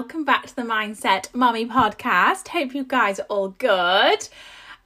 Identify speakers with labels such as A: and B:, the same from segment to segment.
A: Welcome back to the Mindset Mummy podcast. Hope you guys are all good.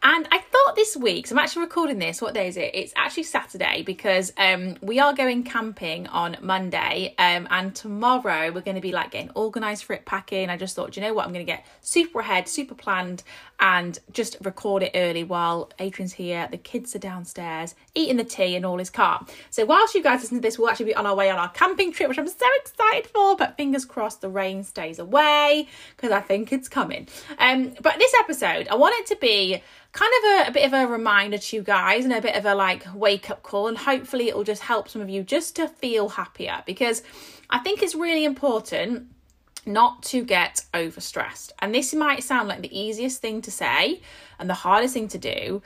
A: And I thought this week, so I'm actually recording this. What day is it? It's actually Saturday because um, we are going camping on Monday, um, and tomorrow we're going to be like getting organised for it, packing. I just thought, you know what? I'm going to get super ahead, super planned, and just record it early while Adrian's here. The kids are downstairs eating the tea and all is calm. So whilst you guys listen to this, we'll actually be on our way on our camping trip, which I'm so excited for. But fingers crossed, the rain stays away because I think it's coming. Um, but this episode, I want it to be kind of a, a, bit of a reminder to you guys and a bit of a like wake up call and hopefully it will just help some of you just to feel happier because i think it's really important not to get overstressed. And this might sound like the easiest thing to say and the hardest thing to do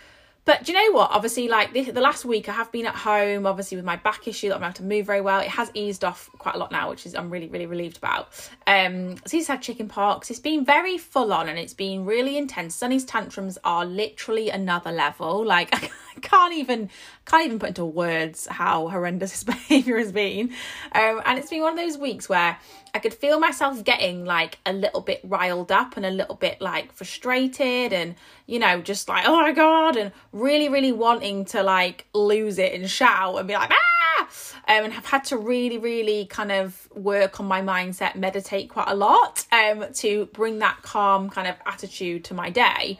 A: but do you know what? Obviously, like the, the last week, I have been at home, obviously with my back issue that I'm able to move very well. It has eased off quite a lot now, which is I'm really really relieved about. Um, so he's had chicken pox. It's been very full on and it's been really intense. Sunny's tantrums are literally another level. Like can't even can't even put into words how horrendous his behaviour has been. Um, and it's been one of those weeks where I could feel myself getting like a little bit riled up and a little bit like frustrated and you know just like oh my god and really really wanting to like lose it and shout and be like ah um, and have had to really really kind of work on my mindset meditate quite a lot um to bring that calm kind of attitude to my day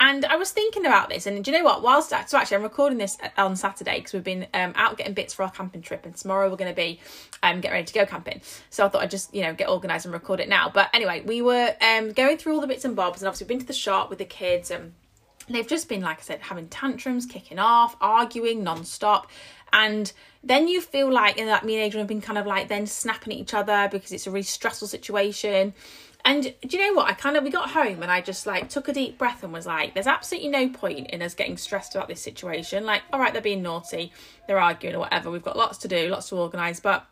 A: and I was thinking about this, and do you know what? Whilst so actually, I'm recording this on Saturday because we've been um, out getting bits for our camping trip, and tomorrow we're going to be um, getting ready to go camping. So I thought I'd just you know get organised and record it now. But anyway, we were um, going through all the bits and bobs, and obviously we've been to the shop with the kids, and they've just been like I said, having tantrums, kicking off, arguing non-stop and then you feel like and like me and Adrian have been kind of like then snapping at each other because it's a really stressful situation and do you know what? I kind of we got home and I just like took a deep breath and was like, there's absolutely no point in us getting stressed about this situation. Like, all right, they're being naughty, they're arguing or whatever. We've got lots to do, lots to organise, but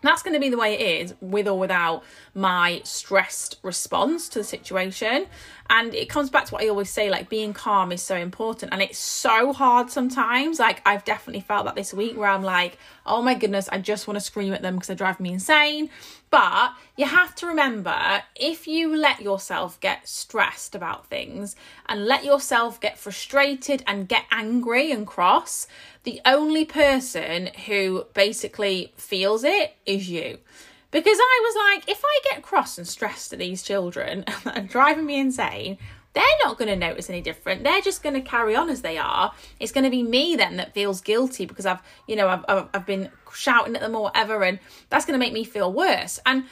A: that's going to be the way it is with or without my stressed response to the situation and it comes back to what i always say like being calm is so important and it's so hard sometimes like i've definitely felt that this week where i'm like oh my goodness i just want to scream at them because they drive me insane but you have to remember if you let yourself get stressed about things and let yourself get frustrated and get angry and cross the only person who basically feels it is you. Because I was like, if I get cross and stressed at these children and driving me insane, they're not going to notice any different. They're just going to carry on as they are. It's going to be me then that feels guilty because I've, you know, I've, I've, I've been shouting at them or whatever, and that's going to make me feel worse. And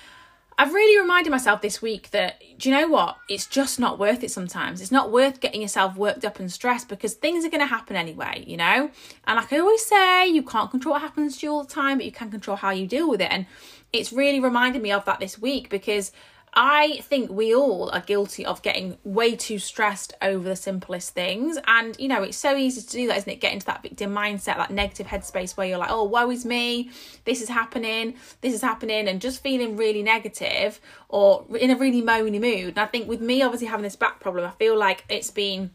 A: I've really reminded myself this week that, do you know what? It's just not worth it sometimes. It's not worth getting yourself worked up and stressed because things are going to happen anyway, you know? And like I always say, you can't control what happens to you all the time, but you can control how you deal with it. And it's really reminded me of that this week because I think we all are guilty of getting way too stressed over the simplest things. And, you know, it's so easy to do that, isn't it? Get into that victim mindset, that negative headspace where you're like, oh, woe is me, this is happening, this is happening, and just feeling really negative or in a really moany mood. And I think with me obviously having this back problem, I feel like it's been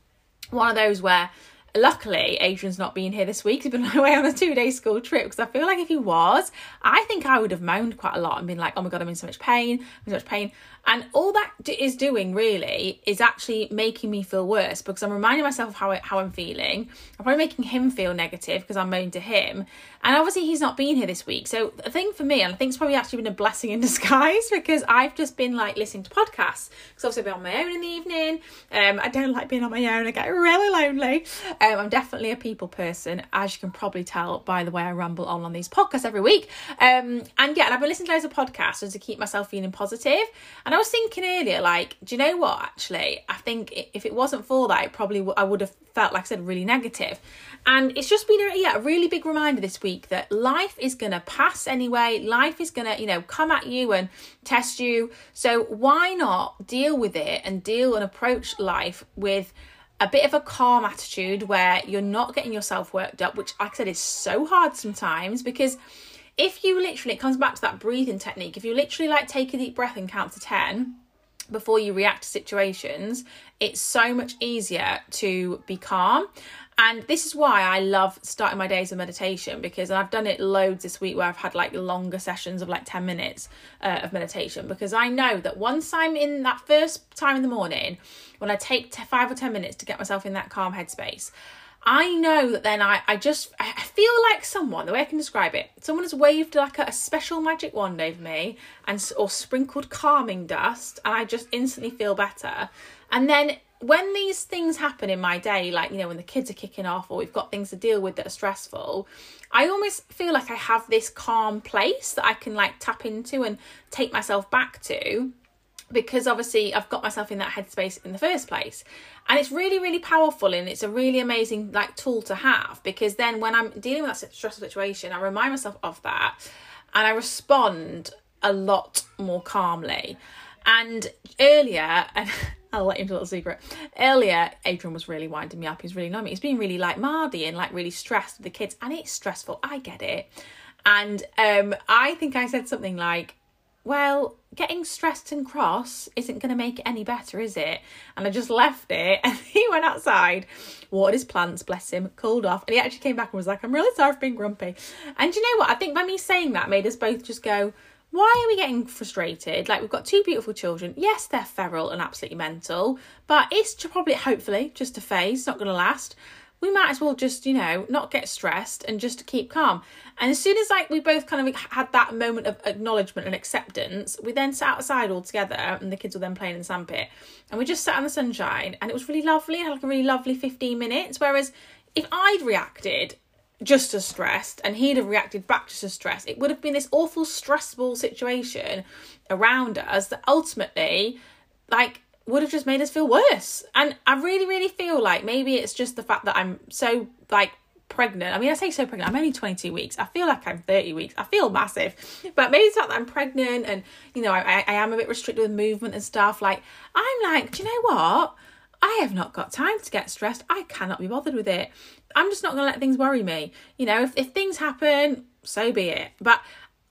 A: one of those where Luckily, Adrian's not been here this week. He's been away on a two day school trip because I feel like if he was, I think I would have moaned quite a lot and been like, oh my God, I'm in so much pain, I'm in so much pain. And all that is doing really is actually making me feel worse because I'm reminding myself of how, I, how I'm feeling. I'm probably making him feel negative because I'm moaning to him. And obviously, he's not been here this week. So, the thing for me, and I think it's probably actually been a blessing in disguise because I've just been like listening to podcasts because I've been on my own in the evening. Um, I don't like being on my own, I get really lonely. Um, I'm definitely a people person, as you can probably tell by the way I ramble on on these podcasts every week. Um, and yeah, and I've been listening to loads of podcasts just to keep myself feeling positive. And I was thinking earlier, like, do you know what? Actually, I think if it wasn't for that, it probably w- I would have felt like I said really negative. And it's just been a, yeah, a really big reminder this week that life is to pass anyway. Life is to, you know, come at you and test you. So why not deal with it and deal and approach life with a bit of a calm attitude where you're not getting yourself worked up, which, like I said, is so hard sometimes because if you literally, it comes back to that breathing technique. If you literally like take a deep breath and count to 10, before you react to situations, it's so much easier to be calm. And this is why I love starting my days with meditation because I've done it loads this week where I've had like longer sessions of like 10 minutes uh, of meditation. Because I know that once I'm in that first time in the morning, when I take t- five or 10 minutes to get myself in that calm headspace, I know that then I, I just I feel like someone the way I can describe it someone has waved like a, a, special magic wand over me and or sprinkled calming dust and I just instantly feel better. And then when these things happen in my day like you know when the kids are kicking off or we've got things to deal with that are stressful I almost feel like I have this calm place that I can like tap into and take myself back to because obviously I've got myself in that headspace in the first place. And it's really, really powerful and it's a really amazing like tool to have because then when I'm dealing with that stressful situation, I remind myself of that and I respond a lot more calmly. And earlier, and I'll let you into a little secret. Earlier, Adrian was really winding me up. He's really annoying me. He's been really like Mardy and like really stressed with the kids, and it's stressful. I get it. And um, I think I said something like, well, getting stressed and cross isn't going to make it any better, is it? And I just left it and he went outside, watered his plants, bless him, cooled off. And he actually came back and was like, I'm really sorry for being grumpy. And you know what? I think by me saying that made us both just go, why are we getting frustrated? Like, we've got two beautiful children. Yes, they're feral and absolutely mental, but it's probably, hopefully, just a phase, it's not going to last we might as well just, you know, not get stressed and just keep calm. And as soon as like we both kind of had that moment of acknowledgement and acceptance, we then sat outside all together and the kids were then playing in the sandpit. And we just sat in the sunshine and it was really lovely. Had like a really lovely 15 minutes. Whereas if I'd reacted just as stressed and he'd have reacted back just as stressed, it would have been this awful stressful situation around us that ultimately like would have just made us feel worse. And I really, really feel like maybe it's just the fact that I'm so like pregnant. I mean, I say so pregnant. I'm only 22 weeks. I feel like I'm 30 weeks. I feel massive. But maybe it's not that I'm pregnant and, you know, I, I am a bit restricted with movement and stuff. Like, I'm like, do you know what? I have not got time to get stressed. I cannot be bothered with it. I'm just not going to let things worry me. You know, if, if things happen, so be it. But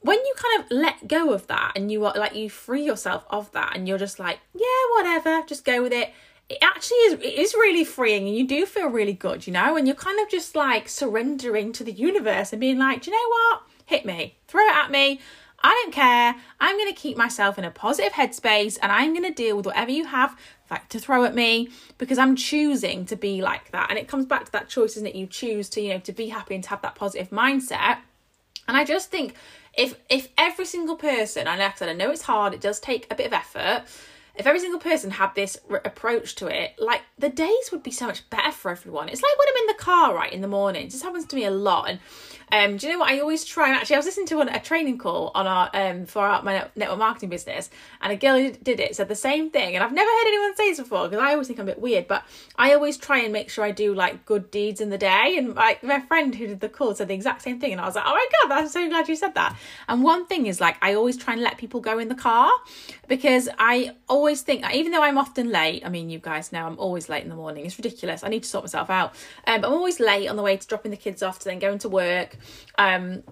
A: when you kind of let go of that and you are like you free yourself of that and you're just like yeah whatever just go with it it actually is it is really freeing and you do feel really good you know and you're kind of just like surrendering to the universe and being like do you know what hit me throw it at me I don't care. I'm going to keep myself in a positive headspace and I'm going to deal with whatever you have like to throw at me because I'm choosing to be like that. And it comes back to that choice, isn't it? You choose to, you know, to be happy and to have that positive mindset. And I just think if if every single person, and I I know it's hard, it does take a bit of effort. If every single person had this r- approach to it, like the days would be so much better for everyone. It's like when I'm in the car, right, in the morning. This happens to me a lot, and um, do you know what? I always try and actually, I was listening to a, training call on our um for our, my network marketing business, and a girl who did it said the same thing. And I've never heard anyone say this before because I always think I'm a bit weird, but I always try and make sure I do like good deeds in the day. And like my friend who did the call said the exact same thing, and I was like, oh my god, I'm so glad you said that. And one thing is like I always try and let people go in the car because I always think, even though I'm often late. I mean, you guys know I'm always late in the morning. It's ridiculous. I need to sort myself out. Um, I'm always late on the way to dropping the kids off to then going to work. Um,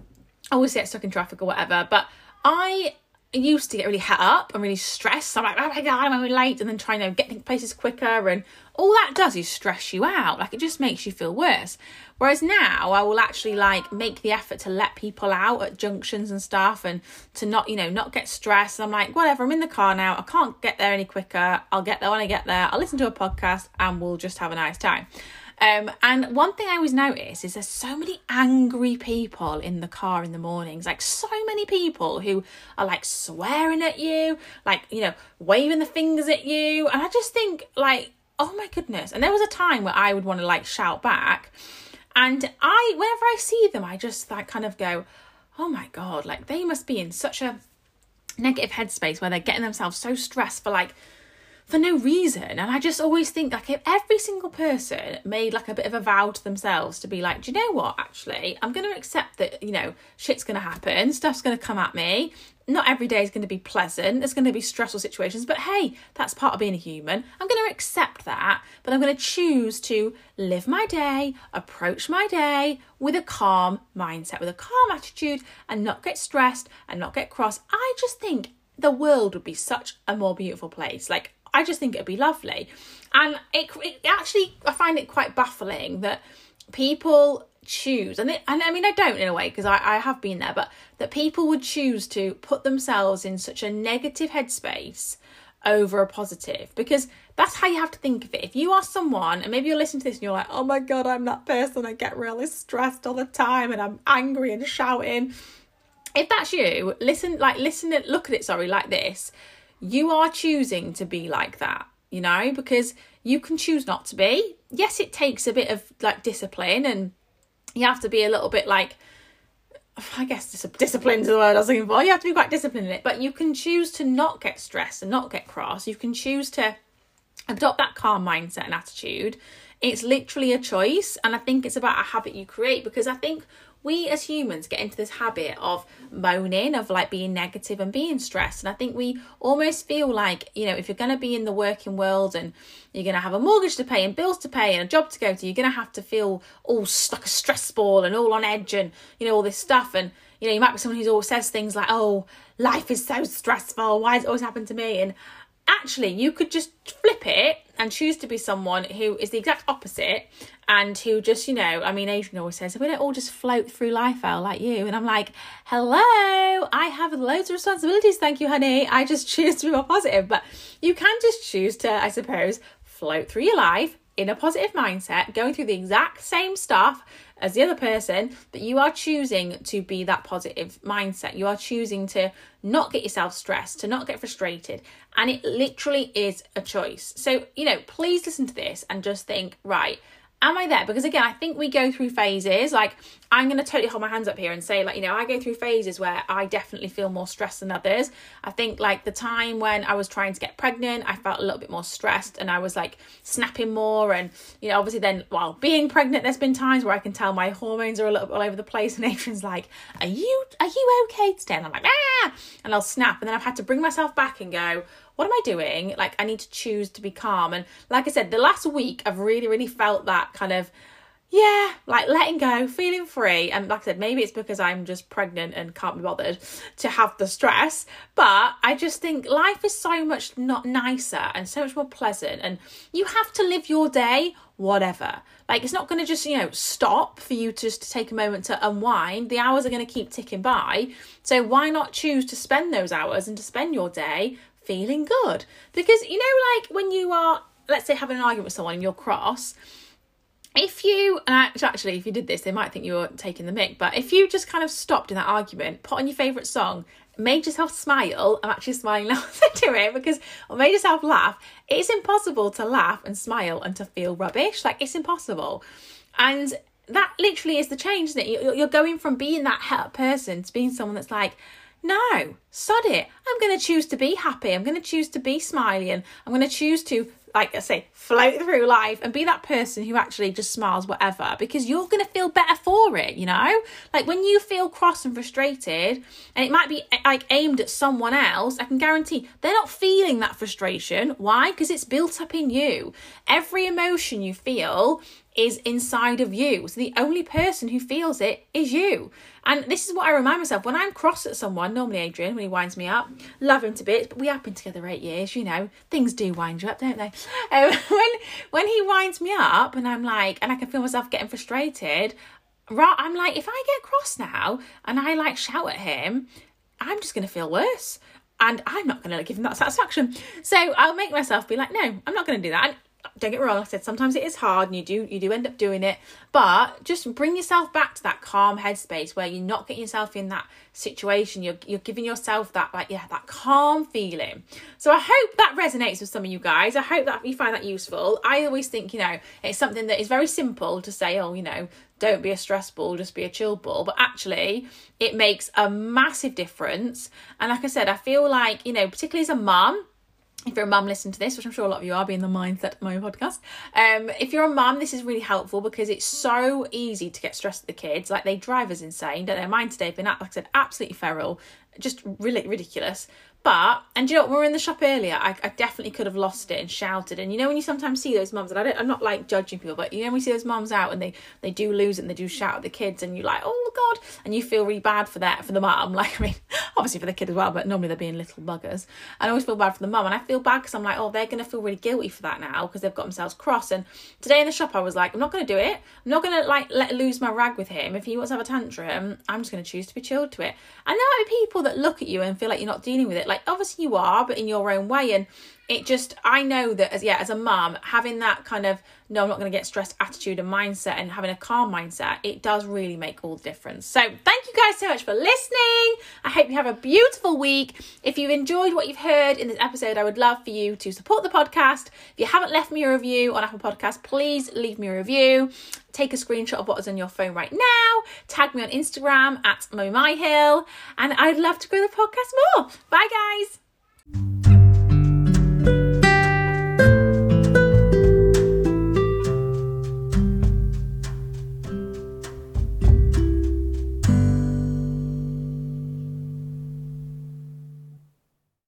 A: I always get stuck in traffic or whatever. But I used to get really het up and really stressed. I'm like, oh my god, I'm really late, and then trying to get to places quicker, and all that does is stress you out. Like it just makes you feel worse. Whereas now, I will actually like make the effort to let people out at junctions and stuff, and to not, you know, not get stressed. I'm like, whatever, I'm in the car now. I can't get there any quicker. I'll get there when I get there. I'll listen to a podcast, and we'll just have a nice time. Um, and one thing I always notice is there's so many angry people in the car in the mornings, like so many people who are like swearing at you, like, you know, waving the fingers at you. And I just think, like, oh my goodness. And there was a time where I would want to like shout back. And I, whenever I see them, I just like kind of go, oh my God, like they must be in such a negative headspace where they're getting themselves so stressed for like for no reason. And I just always think like if every single person made like a bit of a vow to themselves to be like, do you know what, actually, I'm going to accept that, you know, shit's going to happen, stuff's going to come at me. Not every day is going to be pleasant. There's going to be stressful situations, but hey, that's part of being a human. I'm going to accept that, but I'm going to choose to live my day, approach my day with a calm mindset, with a calm attitude, and not get stressed and not get cross. I just think the world would be such a more beautiful place. Like, I just think it'd be lovely. And it, it actually, I find it quite baffling that people choose and, and i mean i don't in a way because I, I have been there but that people would choose to put themselves in such a negative headspace over a positive because that's how you have to think of it. If you are someone and maybe you're listening to this and you're like oh my god i'm that person i get really stressed all the time and i'm angry and shouting. If that's you listen like listen look at it sorry like this you are choosing to be like that you know because you can choose not to be yes it takes a bit of like discipline and you have to be a little bit like I guess dis- discipline is the word I was looking for. You have to be quite disciplined in it, but you can choose to not get stressed and not get cross. You can choose to adopt that calm mindset and attitude. It's literally a choice, and I think it's about a habit you create because I think we as humans get into this habit of moaning, of like being negative and being stressed. And I think we almost feel like, you know, if you're going to be in the working world and you're going to have a mortgage to pay and bills to pay and a job to go to, you're going to have to feel all stuck a stress ball and all on edge and, you know, all this stuff. And, you know, you might be someone who always says things like, oh, life is so stressful. Why does it always happen to me? And actually, you could just flip it and choose to be someone who is the exact opposite and who just, you know, I mean, Adrian always says, we don't all just float through life out like you. And I'm like, hello, I have loads of responsibilities. Thank you, honey. I just choose to be more positive. But you can just choose to, I suppose, float through your life in a positive mindset, going through the exact same stuff as the other person, but you are choosing to be that positive mindset. You are choosing to not get yourself stressed, to not get frustrated. And it literally is a choice. So, you know, please listen to this and just think, right, am I there? Because again, I think we go through phases. Like, I'm going to totally hold my hands up here and say, like, you know, I go through phases where I definitely feel more stressed than others. I think, like, the time when I was trying to get pregnant, I felt a little bit more stressed and I was like snapping more. And, you know, obviously, then while being pregnant, there's been times where I can tell my hormones are a little all over the place. And Adrian's like, Are you, are you okay today? And I'm like, Ah! And I'll snap. And then I've had to bring myself back and go, what am I doing? Like, I need to choose to be calm. And like I said, the last week, I've really, really felt that kind of, yeah, like letting go, feeling free. And like I said, maybe it's because I'm just pregnant and can't be bothered to have the stress. But I just think life is so much not nicer and so much more pleasant. And you have to live your day, whatever. Like it's not going to just, you know, stop for you to just to take a moment to unwind. The hours are going to keep ticking by. So why not choose to spend those hours and to spend your day feeling good. Because, you know, like when you are, let's say, having an argument with someone and you're cross, if you, actually, if you did this, they might think you were taking the mic, but if you just kind of stopped in that argument, put on your favourite song, made yourself smile, I'm actually smiling now as it because, or made yourself laugh, it's impossible to laugh and smile and to feel rubbish. Like, it's impossible. And that literally is the change, it? You're going from being that person to being someone that's like, no, sod it. I'm going to choose to be happy. I'm going to choose to be smiling. I'm going to choose to, like I say, float through life and be that person who actually just smiles whatever because you're going to feel better for it, you know? Like when you feel cross and frustrated and it might be eh, like aimed at someone else, I can guarantee they're not feeling that frustration. Why? Because it's built up in you. Every emotion you feel is inside of you. So the only person who feels it is you. And this is what I remind myself when I'm cross at someone, normally Adrian, when he winds me up, love him to bits, but we have been together eight years, you know, things do wind you up, don't they? Um, when when he winds me up and I'm like, and I can feel myself getting frustrated, right, I'm like, if I get cross now and I like shout at him, I'm just to feel worse and I'm not going to give him that satisfaction. So I'll make myself be like, no, I'm not going to do that. And don't get me wrong i said sometimes it is hard and you do you do end up doing it but just bring yourself back to that calm headspace where you're not getting yourself in that situation. You're, you're giving yourself that like yeah that calm feeling. So i hope that resonates with some of you guys. I hope that you find that useful. I always think you know it's something that is very simple to say oh you know don't be a stress ball just be a chill ball but actually it makes a massive difference. And like i said i feel like you know particularly as a mom if you're a mum listening to this, which I'm sure a lot of you are, being the Mindset Mummy podcast. Um, if you're a mum, this is really helpful because it's so easy to get stressed at the kids. Like they drive us insane, don't they? Mine today have been, like I said, absolutely feral, just really ridiculous. But and you know, we were in the shop earlier, I, I, definitely could have lost it and shouted. And you know, when you sometimes see those mums, and I don't, I'm not like judging people, but you know, when we see those mums out and they they do lose it and they do shout at the kids, and you're like, oh god, and you feel really bad for that for the mum. Like I mean, obviously for the kid as well, but normally they're being little buggers. And I always feel bad for the mum, and I feel bad because I'm like, oh, they're gonna feel really guilty for that now because they've got themselves cross. And today in the shop, I was like, I'm not gonna do it. I'm not gonna like let lose my rag with him. If he wants to have a tantrum, I'm just gonna choose to be chilled to it. And there might be people that look at you and feel like you're not dealing with it. Like obviously you are, but in your own way. And it just I know that as yeah, as a mom having that kind of no, I'm not going to get stressed attitude and mindset and having a calm mindset, it does really make all the difference. So thank you guys so much for listening. I hope you have a beautiful week. If you've enjoyed what you've heard in this episode, I would love for you to support the podcast. If you haven't left me a review on Apple Podcast, please leave me a review. Take a screenshot of what is on your phone right now. Tag me on Instagram at Mo My Hill, and I'd love to grow the podcast more. Bye, guys.